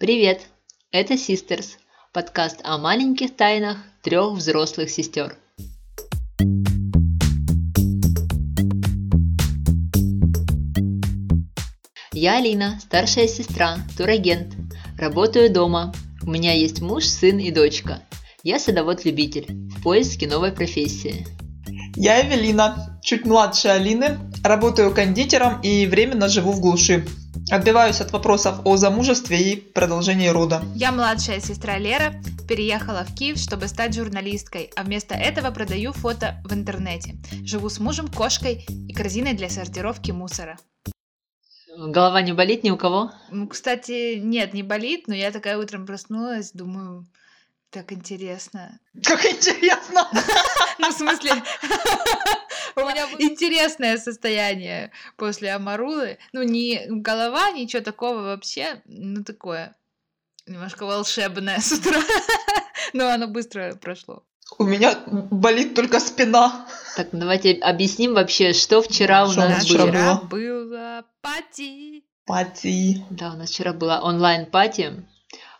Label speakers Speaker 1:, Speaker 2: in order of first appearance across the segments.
Speaker 1: Привет! Это Sisters, подкаст о маленьких тайнах трех взрослых сестер. Я Алина, старшая сестра, турагент. Работаю дома. У меня есть муж, сын и дочка. Я садовод-любитель в поиске новой профессии.
Speaker 2: Я Эвелина, чуть младше Алины, работаю кондитером и временно живу в глуши. Отбиваюсь от вопросов о замужестве и продолжении рода.
Speaker 3: Я младшая сестра Лера, переехала в Киев, чтобы стать журналисткой, а вместо этого продаю фото в интернете. Живу с мужем, кошкой и корзиной для сортировки мусора.
Speaker 1: Голова не болит ни у кого?
Speaker 3: Ну, кстати, нет, не болит, но я такая утром проснулась, думаю, так интересно.
Speaker 2: Как интересно!
Speaker 3: Ну, в смысле, у меня интересное состояние после Амарулы. Ну, не голова, ничего такого вообще, ну, такое немножко волшебное с утра. Но оно быстро прошло.
Speaker 2: У меня болит только спина.
Speaker 1: Так, ну давайте объясним вообще, что вчера у нас было.
Speaker 3: Вчера
Speaker 2: было
Speaker 3: пати.
Speaker 2: Пати.
Speaker 1: Да, у нас вчера была онлайн-пати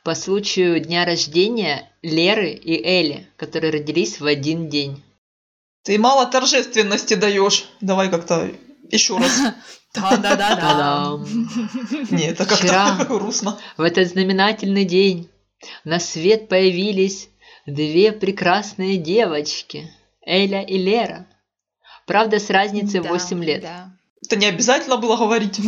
Speaker 1: по случаю дня рождения Леры и Эли, которые родились в один день.
Speaker 2: Ты мало торжественности даешь. Давай как-то еще раз.
Speaker 3: Да-да-да-да.
Speaker 1: Та-дам!
Speaker 2: Не, это как-то грустно.
Speaker 1: В этот знаменательный день на свет появились две прекрасные девочки, Эля и Лера. Правда, с разницей
Speaker 3: Да,
Speaker 1: 8 лет.
Speaker 3: да.
Speaker 2: Это не обязательно было говорить.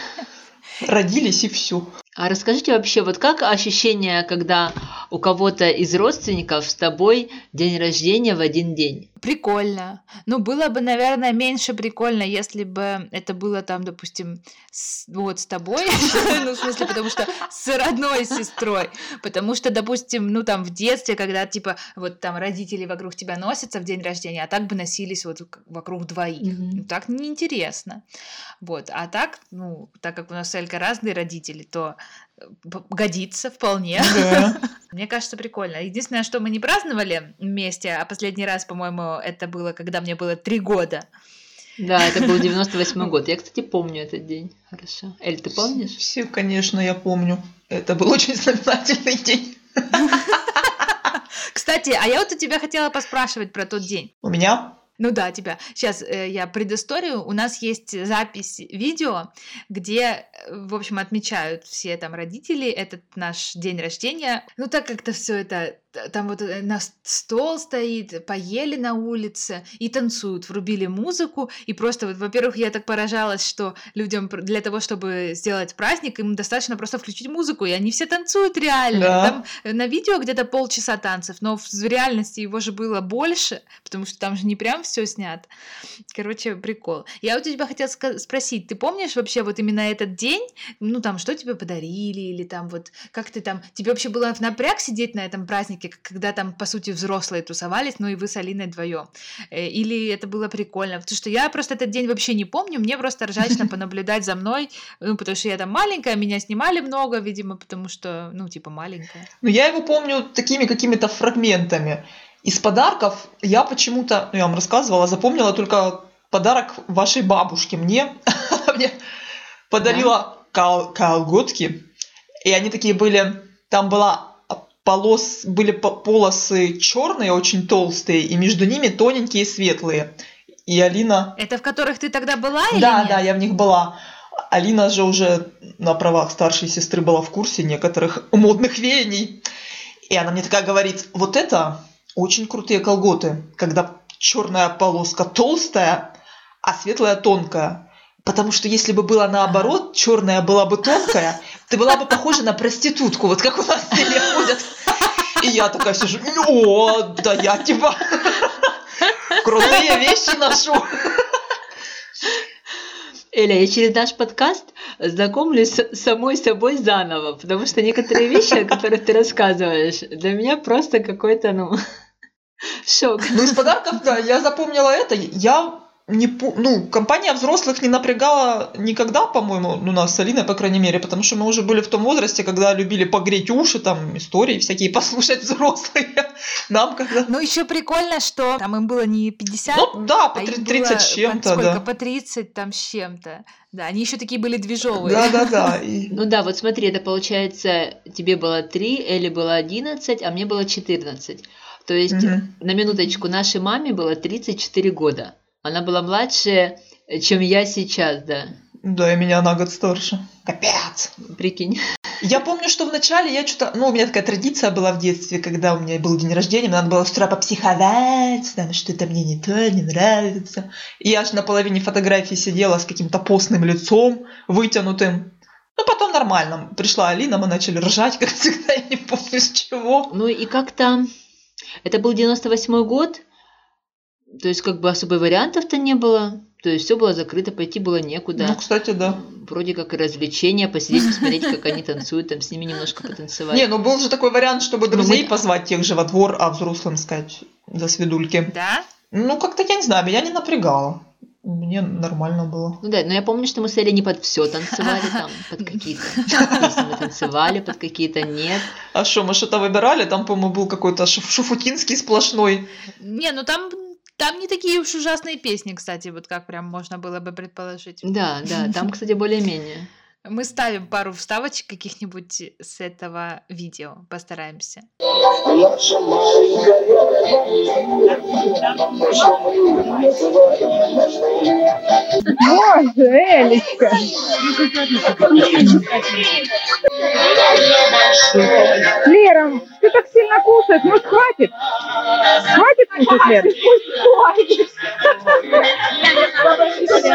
Speaker 2: Родились и все.
Speaker 1: А расскажите вообще, вот как ощущение, когда у кого-то из родственников с тобой день рождения в один день?
Speaker 3: Прикольно. Ну, было бы, наверное, меньше прикольно, если бы это было там, допустим, с- вот с тобой, ну, в смысле, потому что с родной сестрой, потому что, допустим, ну, там, в детстве, когда, типа, вот там родители вокруг тебя носятся в день рождения, а так бы носились вот вокруг двоих. Ну, так неинтересно. Вот. А так, ну, так как у нас с Элькой разные родители, то годится вполне.
Speaker 2: Да.
Speaker 3: Мне кажется, прикольно. Единственное, что мы не праздновали вместе, а последний раз, по-моему, это было, когда мне было три года.
Speaker 1: Да, это был 98 год. Я, кстати, помню этот день. Хорошо. Эль, ты помнишь?
Speaker 2: Все, конечно, я помню. Это был очень знаменательный день.
Speaker 3: Кстати, а я вот у тебя хотела поспрашивать про тот день.
Speaker 2: У меня
Speaker 3: Ну да, тебя. Сейчас я предысторию. У нас есть запись видео, где, э, в общем, отмечают все там родители этот наш день рождения. Ну так как-то все это там вот э, на стол стоит, поели на улице и танцуют, врубили музыку и просто вот, во-первых, я так поражалась, что людям для того, чтобы сделать праздник, им достаточно просто включить музыку, и они все танцуют реально.
Speaker 2: Да.
Speaker 3: Там э, на видео где-то полчаса танцев, но в реальности его же было больше, потому что там же не прям все снято. Короче, прикол. Я вот у тебя хотела спросить, ты помнишь вообще вот именно этот день, ну там, что тебе подарили, или там вот, как ты там, тебе вообще было в напряг сидеть на этом празднике, к- когда там, по сути, взрослые тусовались, ну и вы с Алиной вдвоем? Или это было прикольно? Потому что я просто этот день вообще не помню, мне просто ржачно понаблюдать за мной, ну, потому что я там маленькая, меня снимали много, видимо, потому что, ну, типа, маленькая.
Speaker 2: Но я его помню такими какими-то фрагментами. Из подарков я почему-то, ну я вам рассказывала, запомнила только подарок вашей бабушке. Мне, мне подарила кол- колготки, и они такие были, там была полос, были по- полосы черные, очень толстые, и между ними тоненькие светлые. И Алина...
Speaker 3: Это в которых ты тогда была или
Speaker 2: Да,
Speaker 3: нет?
Speaker 2: да, я в них была. Алина же уже на правах старшей сестры была в курсе некоторых модных веяний. И она мне такая говорит, вот это очень крутые колготы, когда черная полоска толстая, а светлая тонкая. Потому что если бы было наоборот, черная была бы тонкая, ты была бы похожа на проститутку, вот как у нас в селе ходят. И я такая сижу, о, да я типа крутые вещи ношу.
Speaker 1: Эля, я через наш подкаст знакомлюсь с самой собой заново, потому что некоторые вещи, о которых ты рассказываешь, для меня просто какой-то, ну, шок.
Speaker 2: Ну, из подарков, да, я запомнила это. Я не, ну, компания взрослых не напрягала никогда, по-моему, ну, нас с Алиной, по крайней мере, потому что мы уже были в том возрасте, когда любили погреть уши, там, истории всякие послушать взрослые. Нам когда...
Speaker 3: Ну, еще прикольно, что там им было не 50,
Speaker 2: Ну, да, по
Speaker 3: а им
Speaker 2: 30
Speaker 3: было
Speaker 2: с чем-то,
Speaker 3: сколько?
Speaker 2: да.
Speaker 3: По 30 там с чем-то. Да, они еще такие были движовые.
Speaker 2: Да-да-да. и-
Speaker 1: Ну да, вот смотри, это получается, тебе было 3, Элли было 11, а мне было 14. То есть,
Speaker 2: Мгм.
Speaker 1: на минуточку, нашей маме было 34 года. Она была младше, чем я сейчас, да.
Speaker 2: Да, и меня на год старше. Капец.
Speaker 1: Прикинь.
Speaker 2: Я помню, что вначале я что-то... Ну, у меня такая традиция была в детстве, когда у меня был день рождения, мне надо было с утра попсиховать, там, что-то мне не то, не нравится. И я аж на половине фотографии сидела с каким-то постным лицом, вытянутым. Ну, потом нормально. Пришла Алина, мы начали ржать, как всегда, я не помню с чего.
Speaker 1: Ну и как-то... Это был 98 год, то есть как бы особо вариантов-то не было. То есть все было закрыто, пойти было некуда.
Speaker 2: Ну, кстати, да.
Speaker 1: Вроде как и развлечения, посидеть, посмотреть, как они танцуют, там с ними немножко потанцевать.
Speaker 2: Не, ну был же такой вариант, чтобы друзей позвать тех же во двор, а взрослым сказать до свидульки.
Speaker 3: Да?
Speaker 2: Ну, как-то, я не знаю, меня не напрягало. Мне нормально было.
Speaker 1: Ну да, но я помню, что мы с Элей не под все танцевали, там, под какие-то песни мы танцевали, под какие-то нет.
Speaker 2: А что, мы что-то выбирали? Там, по-моему, был какой-то шуф- шуфутинский сплошной.
Speaker 3: Не, ну там, там не такие уж ужасные песни, кстати, вот как прям можно было бы предположить.
Speaker 1: Да, да, там, кстати, более-менее.
Speaker 3: Мы ставим пару вставочек каких-нибудь с этого видео, постараемся.
Speaker 4: Боже, Элечка. Лера, ты так сильно кушаешь, может хватит? Хватит кушать, Лера?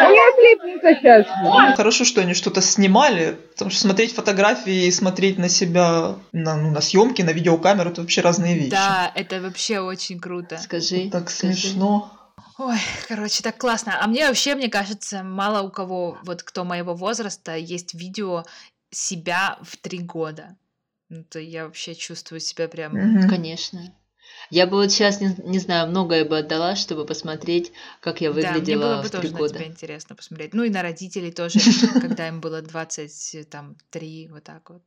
Speaker 4: Не ослипнется сейчас.
Speaker 2: Хорошо, что они что-то снимали, потому что смотреть фотографии и смотреть на себя на, ну, на съемки, на видеокамеру, это вообще разные вещи.
Speaker 3: Да, это вообще очень круто.
Speaker 1: Скажи.
Speaker 2: Так
Speaker 1: скажи.
Speaker 2: смешно.
Speaker 3: Ой, короче, так классно. А мне вообще, мне кажется, мало у кого, вот кто моего возраста, есть видео себя в три года. Ну, то я вообще чувствую себя прям...
Speaker 2: Мгм.
Speaker 1: Конечно. Я бы вот сейчас, не, не знаю, многое бы отдала, чтобы посмотреть, как я
Speaker 3: Да, мне было
Speaker 1: выглядела
Speaker 3: бы
Speaker 1: в три
Speaker 3: тоже на
Speaker 1: года.
Speaker 3: тебя интересно посмотреть. Ну и на родителей тоже, когда им было 23, вот так вот.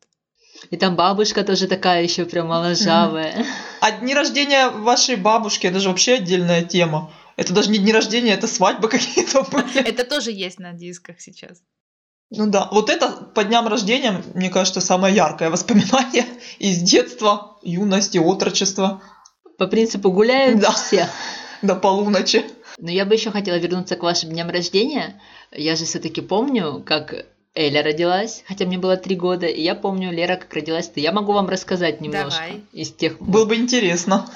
Speaker 1: И там бабушка тоже такая еще прям моложавая.
Speaker 2: А дни рождения вашей бабушки, это же вообще отдельная тема. Это даже не дни рождения, это свадьбы какие-то были.
Speaker 3: Это тоже есть на дисках сейчас.
Speaker 2: Ну да, вот это по дням рождения, мне кажется, самое яркое воспоминание из детства, юности, отрочества
Speaker 1: По принципу гуляют
Speaker 2: Да.
Speaker 1: все.
Speaker 2: до полуночи.
Speaker 1: Но я бы еще хотела вернуться к вашим дням рождения. Я же все-таки помню, как Эля родилась, хотя мне было три года, и я помню, Лера, как родилась ты. Я могу вам рассказать немножко
Speaker 3: Давай.
Speaker 1: из тех...
Speaker 2: Было бы интересно.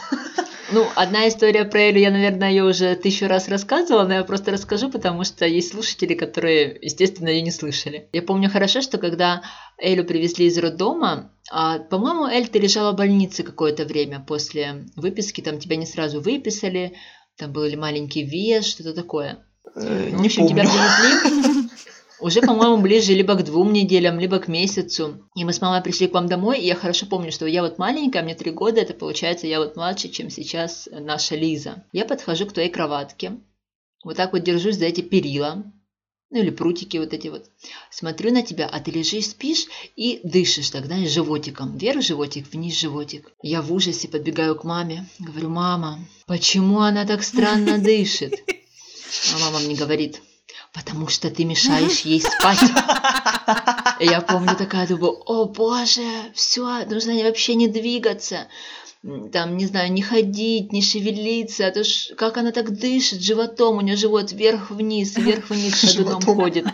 Speaker 1: Ну, одна история про Элю, я, наверное, ее уже тысячу раз рассказывала, но я просто расскажу, потому что есть слушатели, которые, естественно, ее не слышали. Я помню хорошо, что когда Элю привезли из роддома, а, по-моему, Эль, ты лежала в больнице какое-то время после выписки, там тебя не сразу выписали, там был ли маленький вес, что-то такое.
Speaker 2: Э,
Speaker 1: Ну, в
Speaker 2: Не
Speaker 1: общем, тебя
Speaker 2: помню.
Speaker 1: привезли уже, по-моему, ближе либо к двум неделям, либо к месяцу. И мы с мамой пришли к вам домой, и я хорошо помню, что я вот маленькая, мне три года, это получается, я вот младше, чем сейчас наша Лиза. Я подхожу к твоей кроватке, вот так вот держусь за эти перила, ну или прутики вот эти вот. Смотрю на тебя, а ты лежишь, спишь и дышишь тогда животиком. Вверх животик, вниз животик. Я в ужасе подбегаю к маме, говорю, мама, почему она так странно дышит? А мама мне говорит, потому что ты мешаешь ей спать. Я помню такая, думаю, о боже, все, нужно вообще не двигаться. Там, не знаю, не ходить, не шевелиться, а то ж как она так дышит животом, у нее живот вверх-вниз, вверх-вниз ходуном ходит.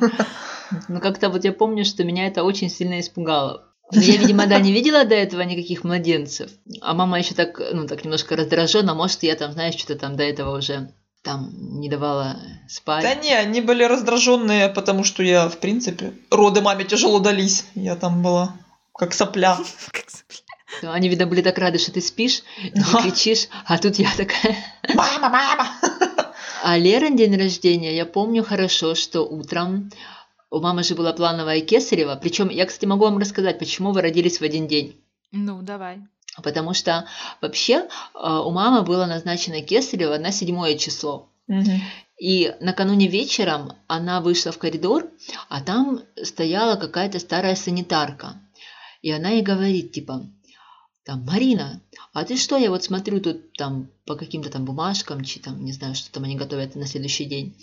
Speaker 1: Ну, как-то вот я помню, что меня это очень сильно испугало. Но я, видимо, да, не видела до этого никаких младенцев. А мама еще так, ну, так немножко раздражена. Может, я там, знаешь, что-то там до этого уже там не давала спать.
Speaker 2: Да не, они были раздраженные, потому что я, в принципе, роды маме тяжело дались. Я там была как сопля.
Speaker 3: Как сопля.
Speaker 1: Ну, Они, видно, были так рады, что ты спишь, ты кричишь, а тут я такая...
Speaker 2: Мама, мама!
Speaker 1: А Лерин день рождения, я помню хорошо, что утром у мамы же была плановая кесарева. Причем я, кстати, могу вам рассказать, почему вы родились в один день.
Speaker 3: Ну, давай.
Speaker 1: Потому что вообще э, у мамы было назначено кесарево на седьмое число.
Speaker 2: Мгм.
Speaker 1: И накануне вечером она вышла в коридор, а там стояла какая-то старая санитарка. И она ей говорит, типа, там, Марина, а ты что, я вот смотрю тут там по каким-то там бумажкам, чи там, не знаю, что там они готовят на следующий день.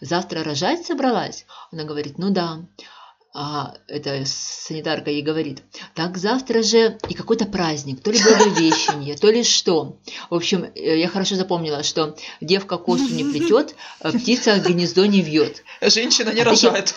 Speaker 1: Завтра рожать собралась? Она говорит, ну да. А эта санитарка ей говорит, так завтра же и какой-то праздник, то ли Благовещение, то ли что. В общем, э, я хорошо запомнила, что девка косу не плетет, а птица гнездо не вьет.
Speaker 2: Женщина не
Speaker 1: А ты
Speaker 2: рожает.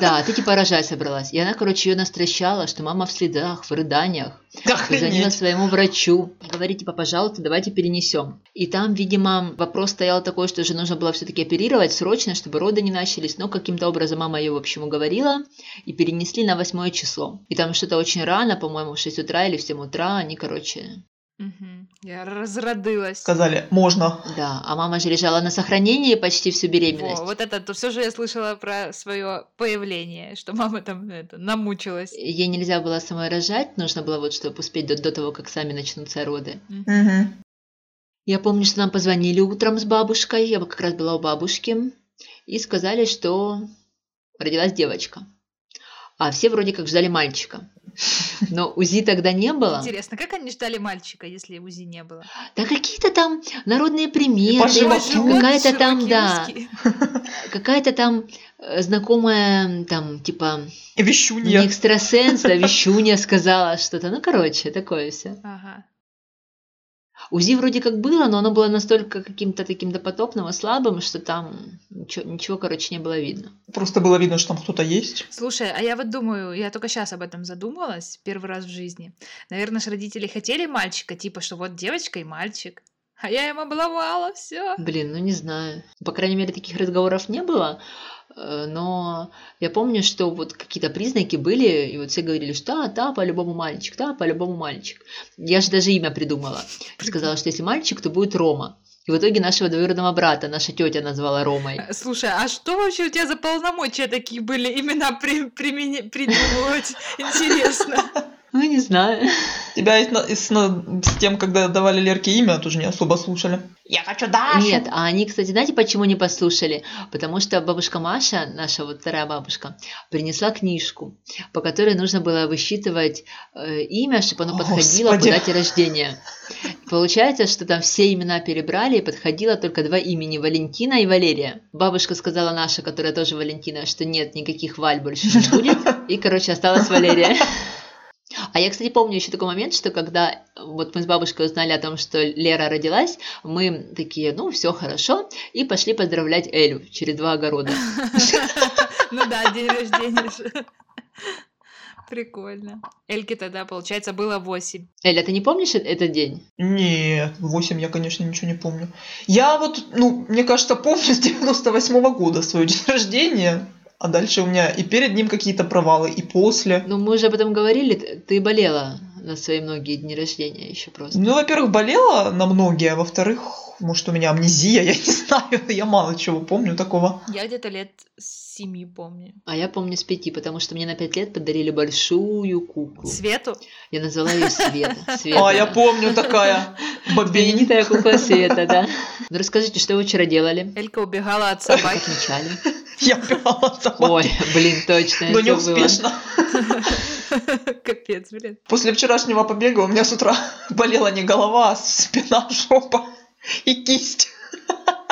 Speaker 1: Да, ты типа рожать собралась. И она, короче, ее настращала, что мама в следах, в рыданиях. Позвонила своему врачу. Говорит, типа, пожалуйста, давайте перенесем. И там, видимо, вопрос стоял такой, что же нужно было все-таки оперировать срочно, чтобы роды не начались. Но каким-то образом мама ее, в общем, уговорила. И перенесли на восьмое число. И там что-то очень рано, по-моему, в 6 утра или в 7 утра. Они, короче,
Speaker 3: Мгм. Я разродилась.
Speaker 2: Сказали, можно.
Speaker 1: да. А мама же лежала на сохранении почти всю беременность.
Speaker 3: Во, вот это, то все же я слышала про свое появление, что мама там это, намучилась.
Speaker 1: Ей нельзя было самой рожать, нужно было вот, чтобы успеть до, до того, как сами начнутся роды.
Speaker 2: Мгм.
Speaker 1: Я помню, что нам позвонили утром с бабушкой, я как раз была у бабушки, и сказали, что родилась девочка. А все вроде как ждали мальчика. Но УЗИ тогда не было.
Speaker 3: Интересно, как они ждали мальчика, если УЗИ не было?
Speaker 1: Да какие-то там народные приметы, какая-то там, да, какая-то там знакомая, там, типа,
Speaker 2: Вещунья.
Speaker 1: не экстрасенс, а вещунья сказала что-то. Ну, короче, такое все.
Speaker 3: Ага.
Speaker 1: УЗИ вроде как было, но оно было настолько каким-то таким допотопным и слабым, что там ничего, ничего, короче, не было видно.
Speaker 2: Просто было видно, что там кто-то есть.
Speaker 3: Слушай, а я вот думаю, я только сейчас об этом задумалась, первый раз в жизни. Наверное, же родители хотели мальчика, типа, что вот девочка и мальчик. А я им обломала все.
Speaker 1: Блин, ну не знаю. По крайней мере, таких разговоров не было. Э, Но я помню, что вот какие-то признаки были, и вот все говорили, что да, да, по-любому мальчик, да, по-любому мальчик. Я же даже имя придумала. Сказала, что если мальчик, то будет Рома. И в итоге нашего двоюродного брата наша тетя назвала Ромой.
Speaker 3: Слушай, а что вообще у тебя за полномочия такие были имена при, примени- придумывать? Интересно.
Speaker 1: Ну, не знаю.
Speaker 2: Тебя и с, с с тем, когда давали Лерке имя, тоже не особо слушали. Я хочу Дашу.
Speaker 1: Нет, а они, кстати, знаете, почему не послушали? Потому что бабушка Маша, наша вот вторая бабушка, принесла книжку, по которой нужно было высчитывать э, имя, чтобы оно подходило
Speaker 2: Господи.
Speaker 1: по дате рождения. Получается, что там все имена перебрали, и подходило только два имени – Валентина и Валерия. Бабушка сказала наша, которая тоже Валентина, что нет, никаких Валь больше не будет, и, короче, осталась Валерия. А я, кстати, помню еще такой момент, что когда вот мы с бабушкой узнали о том, что Лера родилась, мы такие, ну, все хорошо, и пошли поздравлять Элю через два огорода.
Speaker 3: Ну да, день рождения же. Прикольно. Эльке тогда, получается, было 8.
Speaker 1: Эля, ты не помнишь э- этот день?
Speaker 2: Нет, 8 я, конечно, ничего не помню. Я вот, ну, мне кажется, помню с 98 года свой день рождения, а дальше у меня и перед ним какие-то провалы, и после.
Speaker 1: Ну, мы уже об этом говорили, ты болела на свои многие дни рождения еще просто.
Speaker 2: Ну, во-первых, болела на многие, а во-вторых, может, у меня амнезия, я не знаю, я мало чего помню такого.
Speaker 3: Я где-то лет с 7 помню.
Speaker 1: А я помню с пяти, потому что мне на пять лет подарили большую куклу.
Speaker 3: Свету?
Speaker 1: Я назвала ее Света. Света.
Speaker 2: А, я помню такая.
Speaker 1: Знаменитая кукла Света, да. Ну, расскажите, что вы вчера делали?
Speaker 3: Элька убегала от собаки.
Speaker 1: Отмечали.
Speaker 2: Я пила от собаки,
Speaker 1: Ой, блин, точно.
Speaker 2: но не успешно.
Speaker 3: Капец, блин.
Speaker 2: После вчерашнего побега у меня с утра болела не голова, а спина, жопа и кисть.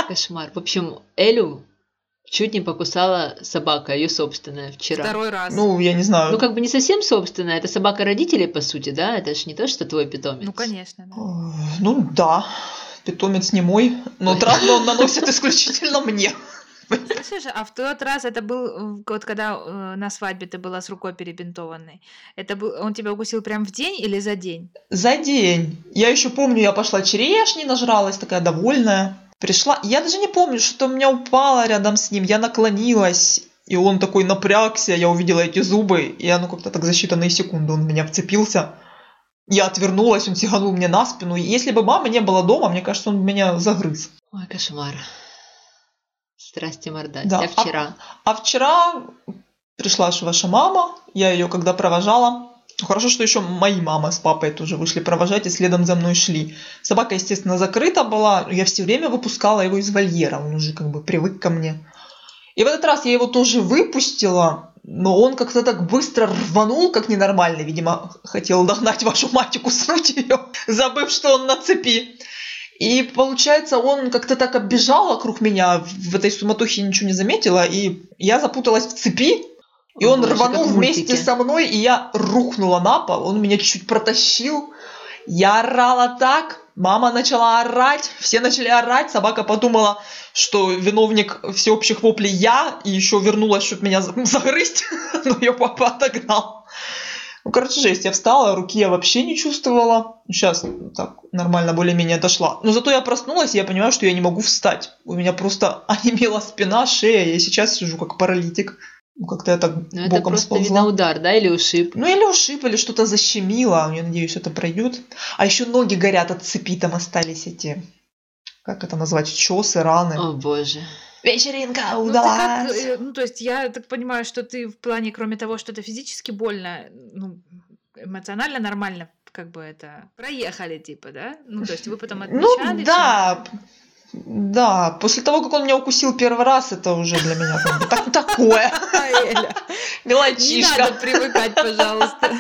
Speaker 1: Кошмар. В общем, Элю чуть не покусала собака, ее собственная, вчера.
Speaker 3: Второй раз.
Speaker 2: Ну, я не знаю.
Speaker 1: Ну, как бы не совсем собственная, это собака родителей, по сути, да? Это же не то, что твой питомец.
Speaker 3: Ну, конечно, да.
Speaker 2: Э, Ну да, питомец не мой, но травмы он наносит исключительно мне.
Speaker 3: Слушай, а в тот раз это был, вот когда э, на свадьбе ты была с рукой перебинтованной, это был, он тебя укусил прям в день или за день?
Speaker 2: За день. Я еще помню, я пошла черешни, нажралась, такая довольная. Пришла, я даже не помню, что у меня упало рядом с ним. Я наклонилась, и он такой напрягся, я увидела эти зубы, и оно как-то так за считанные секунды он в меня вцепился. Я отвернулась, он сиганул мне на спину. Если бы мамы не было дома, мне кажется, он меня загрыз.
Speaker 1: Ой, кошмар. Страсти мордать.
Speaker 2: Да,
Speaker 1: А вчера?
Speaker 2: А вчера пришла ваша мама, я ее когда провожала, хорошо, что еще мои мама с папой тоже вышли провожать и следом за мной шли. Собака, естественно, закрыта была. Я все время выпускала его из вольера. Он уже как бы привык ко мне. И в этот раз я его тоже выпустила, но он как-то так быстро рванул, как ненормальный. Видимо, хотел догнать вашу мать и куснуть ее, забыв, что он на цепи. И получается, он как-то так оббежал вокруг меня, в этой суматохе ничего не заметила, и я запуталась в цепи, и он
Speaker 1: боже,
Speaker 2: рванул вместе со мной, и я рухнула на пол, он меня чуть протащил. Я орала так, мама начала орать, все начали орать, собака подумала, что виновник всеобщих воплей я, и еще вернулась, чтобы меня за- загрызть, но ее папа отогнал. Ну, короче, жесть, я встала, руки я вообще не чувствовала. Сейчас так нормально более-менее дошла. Но зато я проснулась, и я понимаю, что я не могу встать. У меня просто онемела спина, шея, я сейчас сижу как паралитик. Ну, Как-то я так
Speaker 1: Ну, это
Speaker 2: боком
Speaker 1: просто,
Speaker 2: сползла.
Speaker 1: видно, удар, да, или ушиб.
Speaker 2: Ну или ушиб, или что-то защемило. Я надеюсь, это пройдет. А еще ноги горят от цепи, там остались эти... Как это назвать? Чесы, раны.
Speaker 1: О, боже.
Speaker 2: Вечеринка
Speaker 3: Ну, как,
Speaker 2: удалась!
Speaker 3: э, ну, то есть я так понимаю, что ты в плане, кроме того, что это физически больно, ну, эмоционально нормально, как бы это проехали, типа, да? Ну, то есть вы потом отмечали?
Speaker 2: Ну да, да. После того, как он меня укусил первый раз, это уже для меня как бы так- такое.
Speaker 3: А, Эля, не
Speaker 2: Мелочишка.
Speaker 3: надо привыкать, пожалуйста.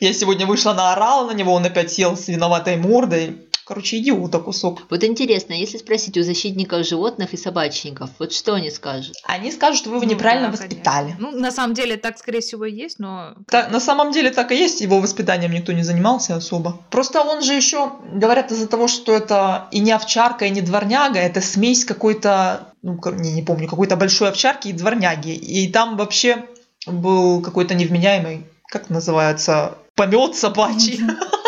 Speaker 2: Я сегодня вышла, наорала на него, он опять сел с виноватой мордой. Короче, идиота кусок.
Speaker 1: Вот интересно, если спросить у защитников животных и собачников, вот что они скажут?
Speaker 2: Они скажут, что вы его
Speaker 3: Ну
Speaker 2: неправильно
Speaker 3: да,
Speaker 2: воспитали.
Speaker 3: конечно. Ну, на самом деле, так, скорее всего, и есть, но...
Speaker 2: Да, на самом деле так и есть, его воспитанием никто не занимался особо. Просто он же еще, говорят, из-за того, что это и не овчарка, и не дворняга, это смесь какой-то, ну, не, не помню, какой-то большой овчарки и дворняги. И там вообще был какой-то невменяемый, как называется, помет собачий,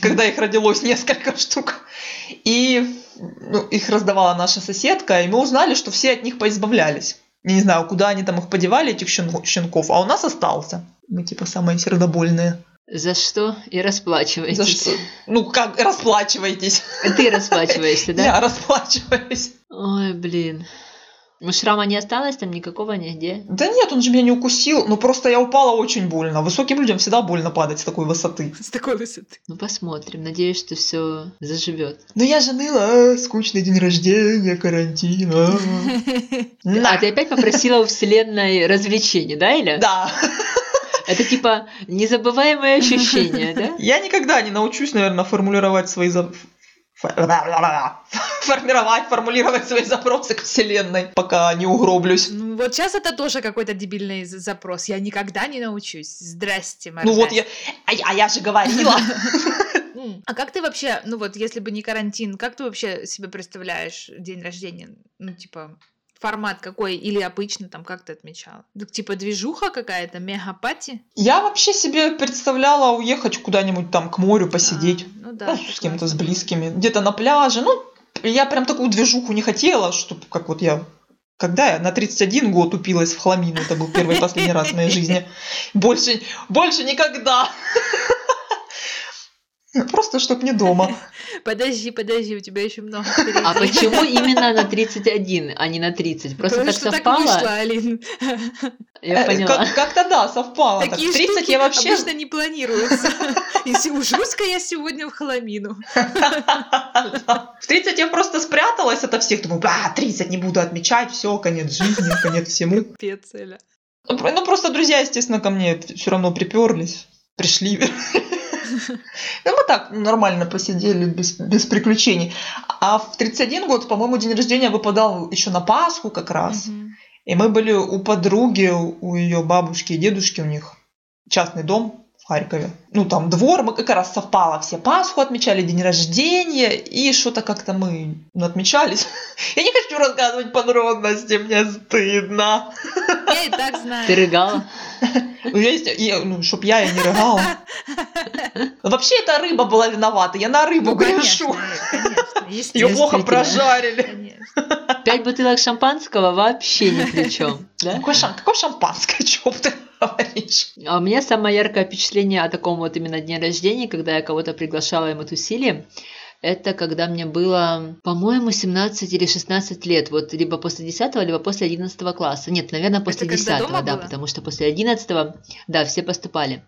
Speaker 2: Когда их родилось несколько штук. И ну, их раздавала наша соседка, и мы узнали, что все от них поизбавлялись. Я не знаю, куда они там их подевали, этих щен- щенков, а у нас остался. Мы типа самые сердобольные.
Speaker 1: За что и расплачиваетесь.
Speaker 2: За что? Ну, как расплачиваетесь?
Speaker 1: Ты расплачиваешься, да?
Speaker 2: Я расплачиваюсь.
Speaker 1: Ой, блин. Ну, шрама не осталось там никакого нигде?
Speaker 2: Да нет, он же меня не укусил, но просто я упала очень больно. Высоким людям всегда больно падать с такой высоты.
Speaker 3: С такой высоты.
Speaker 1: Ну, посмотрим. Надеюсь, что все заживет.
Speaker 2: Но я же ныла, «А, скучный день рождения, карантин. а».
Speaker 1: Ты опять попросила у вселенной развлечений, да, Иля?
Speaker 2: Да.
Speaker 1: Это типа незабываемое ощущение, да?
Speaker 2: Я никогда не научусь, наверное, формулировать свои формировать, формулировать свои запросы к вселенной, пока не угроблюсь.
Speaker 3: Ну, вот сейчас это тоже какой-то дебильный запрос. Я никогда не научусь. Здрасте,
Speaker 2: Ну вот я, а, я- а я же говорила.
Speaker 3: А как ты вообще, ну вот, если бы не карантин, как ты вообще себе представляешь день рождения? Ну, типа, формат какой? Или обычно там как ты отмечала? Так, типа, движуха какая-то, мега-пати?
Speaker 2: Я вообще себе представляла уехать куда-нибудь там к морю посидеть.
Speaker 3: А, ну да.
Speaker 2: Ну, с кем-то, с близкими. Где-то на пляже. Ну, я прям такую движуху не хотела, чтобы как вот я... Когда я на 31 год упилась в хламину, это был первый и последний раз в моей жизни. Больше, больше никогда. Просто чтоб не дома.
Speaker 3: Подожди, подожди, у тебя еще много
Speaker 1: А
Speaker 3: впереди.
Speaker 1: почему именно на 31, а не на 30? Просто
Speaker 3: Потому
Speaker 1: так
Speaker 3: что
Speaker 1: совпало?
Speaker 3: вышло, Алин.
Speaker 1: Я
Speaker 2: Э,
Speaker 1: поняла.
Speaker 2: как- Как-то да, совпало. так.
Speaker 3: Такие
Speaker 2: 30
Speaker 3: штуки
Speaker 2: я вообще...
Speaker 3: обычно не планируются. И се- ужусь-ка я сегодня в хламину.
Speaker 2: В 30 я просто спряталась ото всех. Думаю, а, 30 не буду отмечать, все, конец жизни, конец всему.
Speaker 3: Пец, Эля.
Speaker 2: Ну, ну, просто друзья, естественно, ко мне все равно приперлись. Пришли. Ну, мы так нормально посидели, без, без приключений. А в 31 год, по-моему, день рождения выпадал еще на Пасху как раз. И мы были у подруги, у ее бабушки и дедушки, у них частный дом в Харькове. Ну, там двор, мы как раз совпало, все Пасху отмечали, день рождения, и что-то как-то мы ну, отмечались. Я не хочу рассказывать подробности, мне стыдно.
Speaker 3: Я и так знаю.
Speaker 1: Ты рыгала?
Speaker 2: Ну, ну, чтоб я и не рыгала. Ну, Вообще, эта рыба была виновата, я на рыбу
Speaker 3: Ну,
Speaker 2: грешу. Ее плохо прожарили.
Speaker 3: конечно.
Speaker 1: Пять бутылок шампанского вообще ни при чем, да?
Speaker 2: Какое, шам- какое шампанское, чё ты говоришь?
Speaker 1: А у меня самое яркое впечатление о таком вот именно дне рождения, когда я кого-то приглашала, и мы тусили. Это когда мне было, по-моему, 17 или 16 лет. Вот либо после 10 либо после 11 класса. Нет, наверное, после
Speaker 3: Это когда
Speaker 1: 10
Speaker 3: дома
Speaker 1: да,
Speaker 3: было?
Speaker 1: потому что после 11 да, все поступали.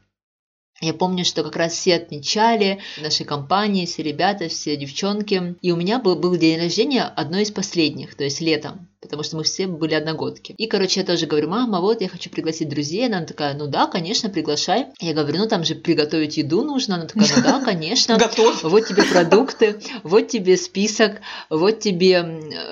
Speaker 1: Я помню, что как раз все отмечали в нашей компании, все ребята, все девчонки. И у меня был, был день рождения одной из последних, то есть летом, потому что мы все были одногодки. И, короче, я тоже говорю, мама, вот я хочу пригласить друзей. Она такая, ну да, конечно, приглашай. Я говорю, ну там же приготовить еду нужно. Она такая, ну да, конечно.
Speaker 2: Готовь.
Speaker 1: Вот тебе продукты, вот тебе список, вот тебе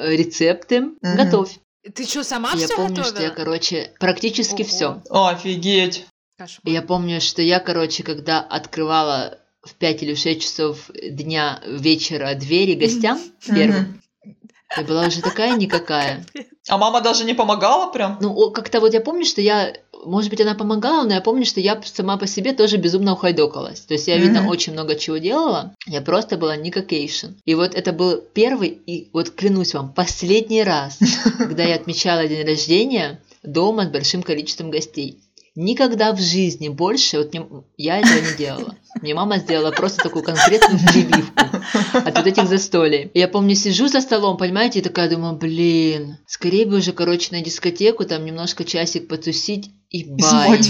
Speaker 1: рецепты. Готовь.
Speaker 3: Ты что, сама
Speaker 1: Я
Speaker 3: все
Speaker 1: помню,
Speaker 3: готовила?
Speaker 1: что я, короче, практически
Speaker 3: Ого.
Speaker 1: все.
Speaker 2: Офигеть.
Speaker 3: Кошмар.
Speaker 1: Я помню, что я, короче, когда открывала в 5 или в 6 часов дня вечера двери гостям первым, я была уже такая никакая.
Speaker 2: А мама даже не помогала прям?
Speaker 1: Ну, как-то вот я помню, что я, может быть, она помогала, но я помню, что я сама по себе тоже безумно ухайдокалась. То есть я, видно,
Speaker 2: Мгм.
Speaker 1: очень много чего делала, я просто была никакейшн. И вот это был первый и, вот клянусь вам, последний раз, когда я отмечала день рождения дома с большим количеством гостей. Никогда в жизни больше вот я этого не делала. Мне мама сделала просто такую конкретную прививку от вот этих застолий. И Я помню, сижу за столом, понимаете, и такая думаю, блин, скорее бы уже, короче, на дискотеку, там немножко часик потусить и бай.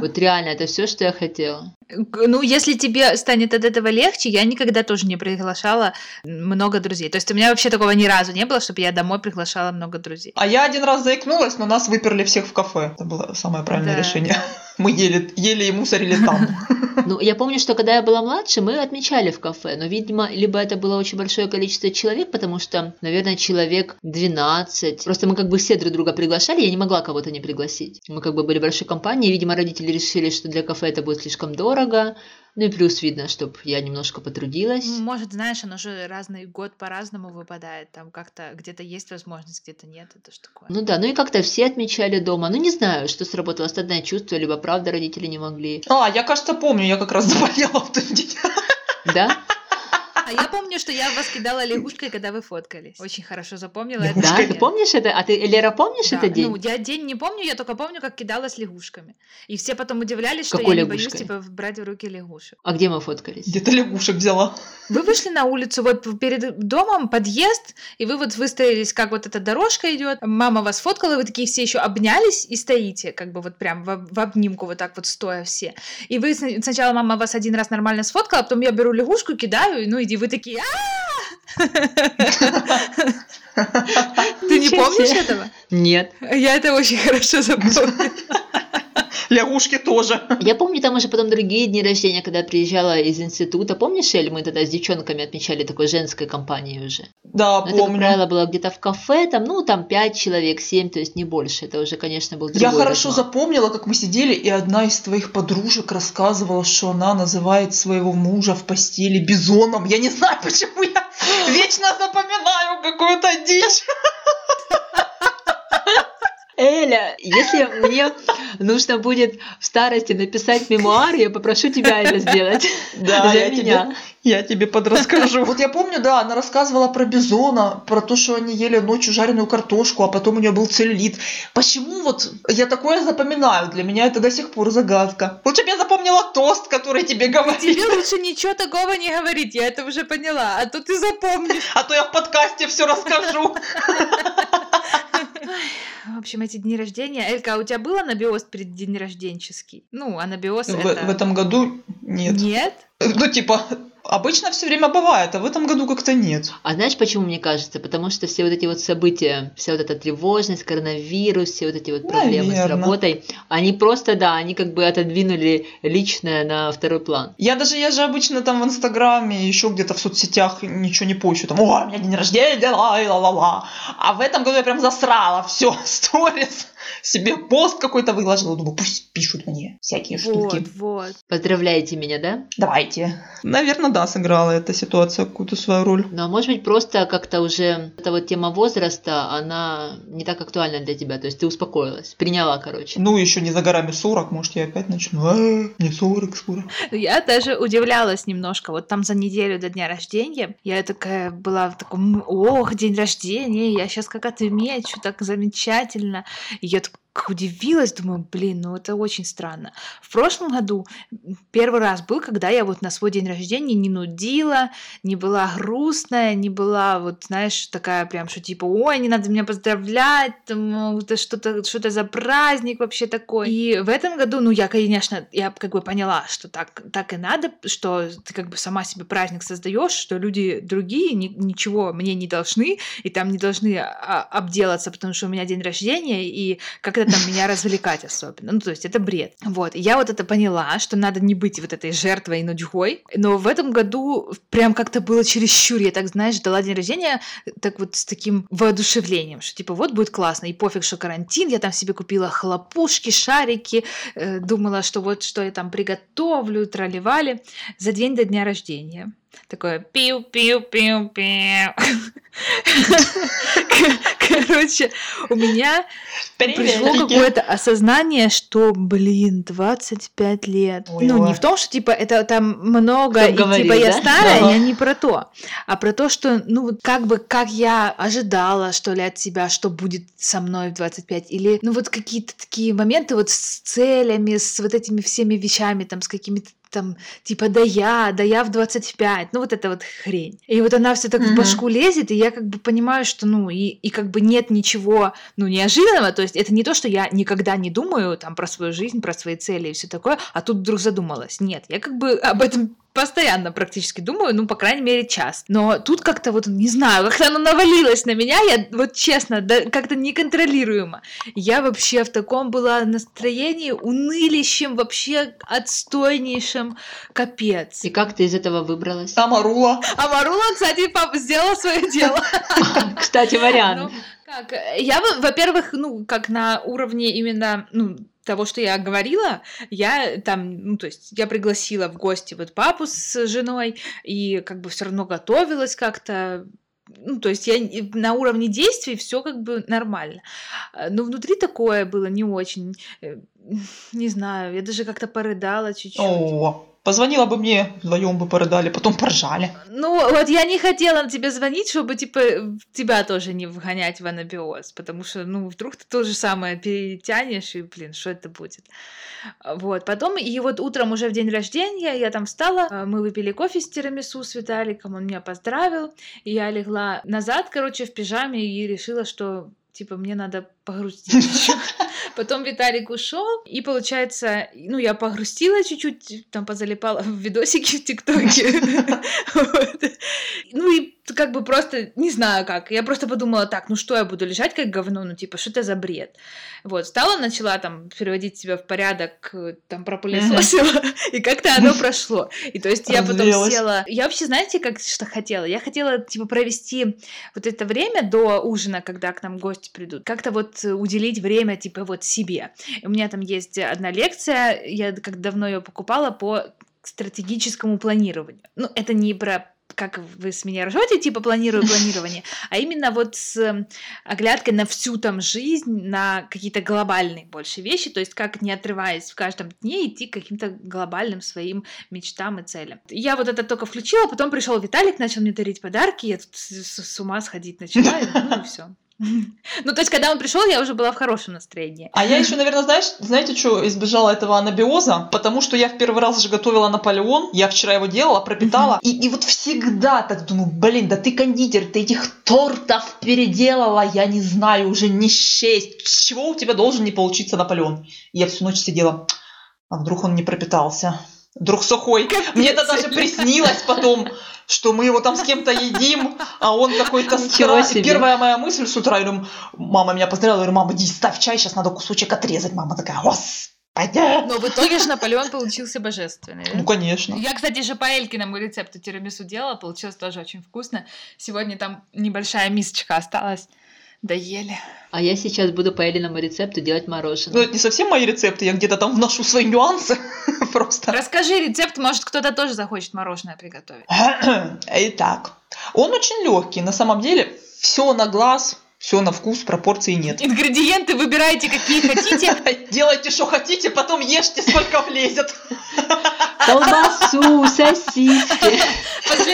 Speaker 1: Вот реально, это все, что я хотела.
Speaker 3: Ну, если тебе станет от этого легче, я никогда тоже не приглашала много друзей. То есть у меня вообще такого ни разу не было, чтобы я домой приглашала много друзей.
Speaker 2: А я один раз заикнулась, но нас выперли всех в кафе. Это было самое правильное
Speaker 3: Да.
Speaker 2: решение. Мы ели, ели и мусорили там.
Speaker 1: Ну, я помню, что когда я была младше, мы отмечали в кафе, но, видимо, либо это было очень большое количество человек, потому что, наверное, человек 12. Просто мы как бы все друг друга приглашали, я не могла кого-то не пригласить. Мы как бы были большой компанией, видимо, родители решили, что для кафе это будет слишком дорого, ну и плюс видно, чтобы я немножко потрудилась.
Speaker 3: Может, знаешь, оно же разный год по-разному выпадает. Там как-то где-то есть возможность, где-то нет. Это ж такое.
Speaker 1: Ну да, ну и как-то все отмечали дома. Ну не знаю, что сработало, стадное чувство, либо правда родители не могли.
Speaker 2: А, я, кажется, помню, я как раз заболела в тот день.
Speaker 1: Да?
Speaker 3: А я помню, что я вас кидала лягушкой, когда вы фоткались. Очень хорошо запомнила это.
Speaker 1: Да,
Speaker 2: Лягушкой?
Speaker 1: ты помнишь это? А ты, Лера, помнишь
Speaker 3: Да,
Speaker 1: этот день?
Speaker 3: Ну, я день не помню, я только помню, как кидалась лягушками. И все потом удивлялись, что
Speaker 1: Какой
Speaker 3: я не боюсь,
Speaker 1: лягушкой?
Speaker 3: типа, брать в руки лягушек.
Speaker 1: А где мы фоткались?
Speaker 2: Где-то лягушек взяла.
Speaker 3: Вы вышли на улицу, вот перед домом подъезд, и вы вот выстроились, как вот эта дорожка идет. Мама вас фоткала, вы такие все еще обнялись и стоите, как бы вот прям в, в обнимку, вот так вот стоя все. И вы сна- сначала мама вас один раз нормально сфоткала, а потом я беру лягушку, кидаю, ну иди, вы такие! Ты не помнишь этого?
Speaker 1: Нет.
Speaker 3: Я это очень хорошо запомнила.
Speaker 2: Лягушки тоже.
Speaker 1: Я помню там уже потом другие дни рождения, когда я приезжала из института. Помнишь, Эль, мы тогда с девчонками отмечали такой женской компанией уже?
Speaker 2: Да,
Speaker 1: Но это, как
Speaker 2: помню.
Speaker 1: правило, было где-то в кафе, там, ну, там 5 человек, 7, то есть не больше. Это уже, конечно, был другой
Speaker 2: Я хорошо
Speaker 1: размах.
Speaker 2: запомнила, как мы сидели, и одна из твоих подружек рассказывала, что она называет своего мужа в постели бизоном. Я не знаю, почему я вечно запоминаю какую-то дичь.
Speaker 1: Эля, если мне нужно будет в старости написать мемуары, я попрошу тебя это сделать.
Speaker 2: Да,
Speaker 1: За
Speaker 2: я
Speaker 1: меня.
Speaker 2: тебе, я тебе подрасскажу. Вот я помню, да, она рассказывала про бизона, про то, что они ели ночью жареную картошку, а потом у нее был целлюлит. Почему вот я такое запоминаю? Для меня это до сих пор загадка. Лучше бы я запомнила тост, который тебе говорили.
Speaker 3: Тебе лучше ничего такого не говорить, я это уже поняла, а то ты запомнишь.
Speaker 2: А то я в подкасте все расскажу.
Speaker 3: В общем, эти дни рождения. Элька, а у тебя был анабиоз перед день рожденческий? Ну, анабиоз
Speaker 2: В,
Speaker 3: это...
Speaker 2: в этом году нет.
Speaker 3: Нет?
Speaker 2: Ну, типа, обычно все время бывает, а в этом году как-то нет.
Speaker 1: А знаешь, почему мне кажется? Потому что все вот эти вот события, вся вот эта тревожность, коронавирус, все вот эти вот проблемы с
Speaker 2: Наверно.
Speaker 1: работой, они просто, да, они как бы отодвинули личное на второй план.
Speaker 2: Я даже, я же обычно там в Инстаграме, еще где-то в соцсетях ничего не пощу. Там, о, у меня день рождения, ла ла ла ла А в этом году я прям засрала все, сторис. Себе пост какой-то выложила. Думаю, пусть пишут мне всякие
Speaker 3: Вот,
Speaker 2: штуки.
Speaker 3: вот.
Speaker 1: Поздравляете меня, да?
Speaker 2: Давайте. Наверное, да, сыграла эта ситуация какую-то свою роль.
Speaker 1: Ну, а может быть, просто как-то уже эта вот тема возраста, она не так актуальна для тебя. То есть ты успокоилась, приняла, короче.
Speaker 2: Ну, еще не за горами 40, может, я опять начну. А, мне 40 скоро.
Speaker 3: Я даже удивлялась немножко. Вот там за неделю до дня рождения я такая была в таком, ох, день рождения, я сейчас как отмечу, так замечательно. И я так удивилась, думаю, блин, ну это очень странно. В прошлом году первый раз был, когда я вот на свой день рождения не нудила, не была грустная, не была вот, знаешь, такая прям, что типа, ой, не надо меня поздравлять, там, это что-то что за праздник вообще такой. И в этом году, ну я, конечно, я как бы поняла, что так, так и надо, что ты как бы сама себе праздник создаешь, что люди другие ни, ничего мне не должны, и там не должны а, обделаться, потому что у меня день рождения, и как это там меня развлекать особенно. Ну, то есть это бред. Вот. Я вот это поняла, что надо не быть вот этой жертвой и нудьгой. Но в этом году прям как-то было чересчур. Я так, знаешь, ждала день рождения так вот с таким воодушевлением, что типа вот будет классно. И пофиг, что карантин. Я там себе купила хлопушки, шарики, э, думала, что вот что я там приготовлю, тролливали за день до дня рождения. Такое пиу-пиу-пиу-пиу. Короче, у меня пришло какое-то осознание, что, блин, 25 лет. Ну, не в том, что, типа, это там много, и, типа, я старая, я не про то, а про то, что, ну, вот как бы, как я ожидала, что ли, от себя, что будет со мной в 25, или, ну, вот какие-то такие моменты вот с целями, с вот этими всеми вещами, там, с какими-то там, типа, да я, да я в 25, ну вот это вот хрень. И вот она все так mm-hmm. в башку лезет, и я как бы понимаю, что, ну, и, и как бы нет ничего, ну, неожиданного, то есть это не то, что я никогда не думаю там про свою жизнь, про свои цели и все такое, а тут вдруг задумалась. Нет, я как бы об этом постоянно практически думаю, ну, по крайней мере, час. Но тут как-то вот, не знаю, как-то оно навалилось на меня, я вот честно, да, как-то неконтролируемо. Я вообще в таком была настроении унылищем, вообще отстойнейшем, капец.
Speaker 1: И как ты из этого выбралась?
Speaker 2: Амарула.
Speaker 3: Амарула, кстати, пап, сделала свое дело.
Speaker 1: Кстати, вариант.
Speaker 3: Ну, как? Я, во-первых, ну, как на уровне именно, ну, того, что я говорила, я там, ну, то есть я пригласила в гости вот папу с женой, и как бы все равно готовилась как-то, ну, то есть я на уровне действий все как бы нормально. Но внутри такое было не очень, э, не знаю, я даже как-то порыдала чуть-чуть.
Speaker 2: Позвонила бы мне, вдвоем бы порыдали, потом поржали.
Speaker 3: Ну, вот я не хотела тебе звонить, чтобы, типа, тебя тоже не вгонять в анабиоз, потому что, ну, вдруг ты то же самое перетянешь, и, блин, что это будет? Вот, потом, и вот утром уже в день рождения я там встала, а, мы выпили кофе с тирамису с Виталиком, он меня поздравил, и я легла назад, короче, в пижаме и решила, что типа, мне надо погрустить Потом Виталик ушел, и получается, ну, я погрустила чуть-чуть, там позалипала в видосики в ТикТоке. Ну и как бы просто, не знаю как, я просто подумала, так, ну что я буду лежать как говно, ну типа, что это за бред? Вот, стала, начала там переводить себя в порядок, там пропылесосила, и как-то оно прошло. И то есть я потом села... Я вообще, знаете, как что хотела? Я хотела, типа, провести вот это время до ужина, когда к нам гости придут, как-то вот уделить время, типа, вот себе. У меня там есть одна лекция, я как давно ее покупала по стратегическому планированию. Ну, это не про как вы с меня ржете, типа планирую планирование, а именно вот с эм, оглядкой на всю там жизнь, на какие-то глобальные больше вещи, то есть как не отрываясь в каждом дне идти к каким-то глобальным своим мечтам и целям. Я вот это только включила, потом пришел Виталик, начал мне дарить подарки, я тут с ума сходить начала, ну и все. Ну, то есть, когда он пришел, я уже была в хорошем настроении.
Speaker 2: А я еще, наверное, знаешь, знаете, что избежала этого анабиоза? Потому что я в первый раз же готовила Наполеон, я вчера его делала, пропитала, и, и вот всегда так думаю, блин, да ты кондитер, ты этих тортов переделала, я не знаю, уже не счесть. Чего у тебя должен не получиться Наполеон? И я всю ночь сидела, а вдруг он не пропитался? Вдруг сухой? Мне это даже приснилось потом что мы его там с кем-то едим, а он какой-то странный. Первая моя мысль с утра, я говорю, мама меня поздравила, я говорю, мама, иди ставь чай, сейчас надо кусочек отрезать. Мама такая, господи.
Speaker 3: Но в итоге же Наполеон получился божественный.
Speaker 2: Ну, конечно.
Speaker 3: Я, кстати, же по Элькиному рецепту тирамису делала, получилось тоже очень вкусно. Сегодня там небольшая мисочка осталась. Доели.
Speaker 1: А я сейчас буду по Элиному рецепту делать мороженое.
Speaker 2: Ну, это не совсем мои рецепты, я где-то там вношу свои нюансы просто.
Speaker 3: Расскажи рецепт, может, кто-то тоже захочет мороженое приготовить.
Speaker 2: Итак, он очень легкий, на самом деле, все на глаз, все на вкус, пропорций нет.
Speaker 3: Ингредиенты выбирайте, какие хотите.
Speaker 2: Делайте, что хотите, потом ешьте, сколько влезет.
Speaker 1: Колбасу, сосиски.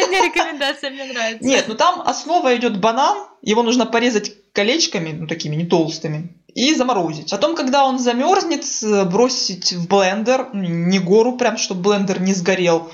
Speaker 3: Последняя рекомендация мне нравится.
Speaker 2: Нет, ну там основа идет банан, его нужно порезать колечками, ну такими не толстыми, и заморозить. Потом, когда он замерзнет, э, бросить в блендер, не гору прям, чтобы блендер не сгорел.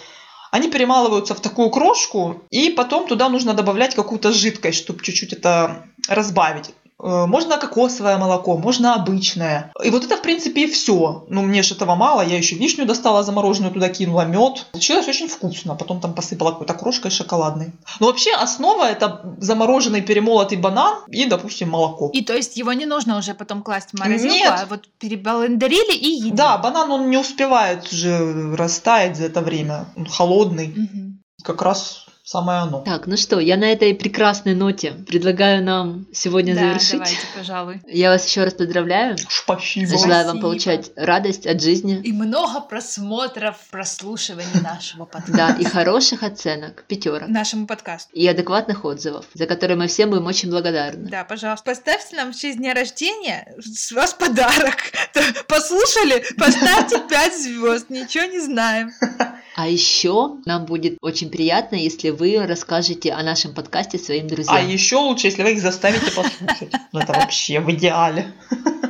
Speaker 2: Они перемалываются в такую крошку, и потом туда нужно добавлять какую-то жидкость, чтобы чуть-чуть это разбавить. Э, Можно кокосовое молоко, можно обычное. И вот это, в принципе, и все. Ну, мне же этого мало. Я еще вишню достала замороженную, туда кинула мед. Получилось очень вкусно. Потом там посыпала какой-то крошкой шоколадной. Но вообще основа это замороженный перемолотый банан и, допустим, молоко.
Speaker 3: И то есть его не нужно уже потом класть в морозилку,
Speaker 2: Нет.
Speaker 3: а вот перебалендерили и едим.
Speaker 2: Да, банан он не успевает уже растаять за это время. Он холодный.
Speaker 3: Мгм.
Speaker 2: Как раз самое оно.
Speaker 1: Так, ну что, я на этой прекрасной ноте предлагаю нам сегодня
Speaker 3: Да,
Speaker 1: завершить.
Speaker 3: давайте, пожалуй.
Speaker 1: Я вас еще раз поздравляю.
Speaker 2: Спасибо.
Speaker 1: Желаю вам получать радость от жизни.
Speaker 3: И много просмотров, прослушиваний нашего подкаста.
Speaker 1: Да, и хороших оценок, пятерок.
Speaker 3: Нашему подкасту.
Speaker 1: И адекватных отзывов, за которые мы всем будем очень благодарны.
Speaker 3: Да, пожалуйста. Поставьте нам в честь дня рождения с вас подарок. Послушали? Поставьте 5 звезд. Ничего не знаем.
Speaker 1: А еще нам будет очень приятно, если вы расскажете о нашем подкасте своим друзьям.
Speaker 2: А еще лучше, если вы их заставите послушать. Ну это вообще в идеале.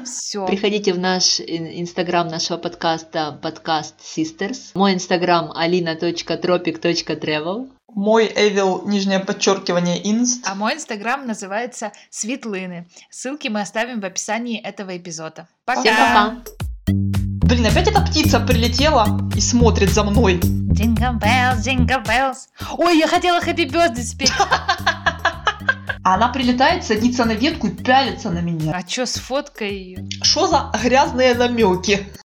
Speaker 3: Все.
Speaker 1: Приходите в наш ин- инстаграм нашего подкаста подкаст Sisters. Мой инстаграм alina.tropic.travel.
Speaker 2: Мой Эвил, нижнее подчеркивание, инст.
Speaker 3: А мой инстаграм называется Светлыны. Ссылки мы оставим в описании этого эпизода. Пока!
Speaker 1: Всем пока!
Speaker 2: Блин, опять эта птица прилетела и смотрит за мной.
Speaker 3: Jingle bells, jingle bells. Ой, я хотела Happy Birthday спеть.
Speaker 2: А она прилетает, садится на ветку и пялится на меня.
Speaker 3: А чё с фоткой?
Speaker 2: Что за грязные намеки?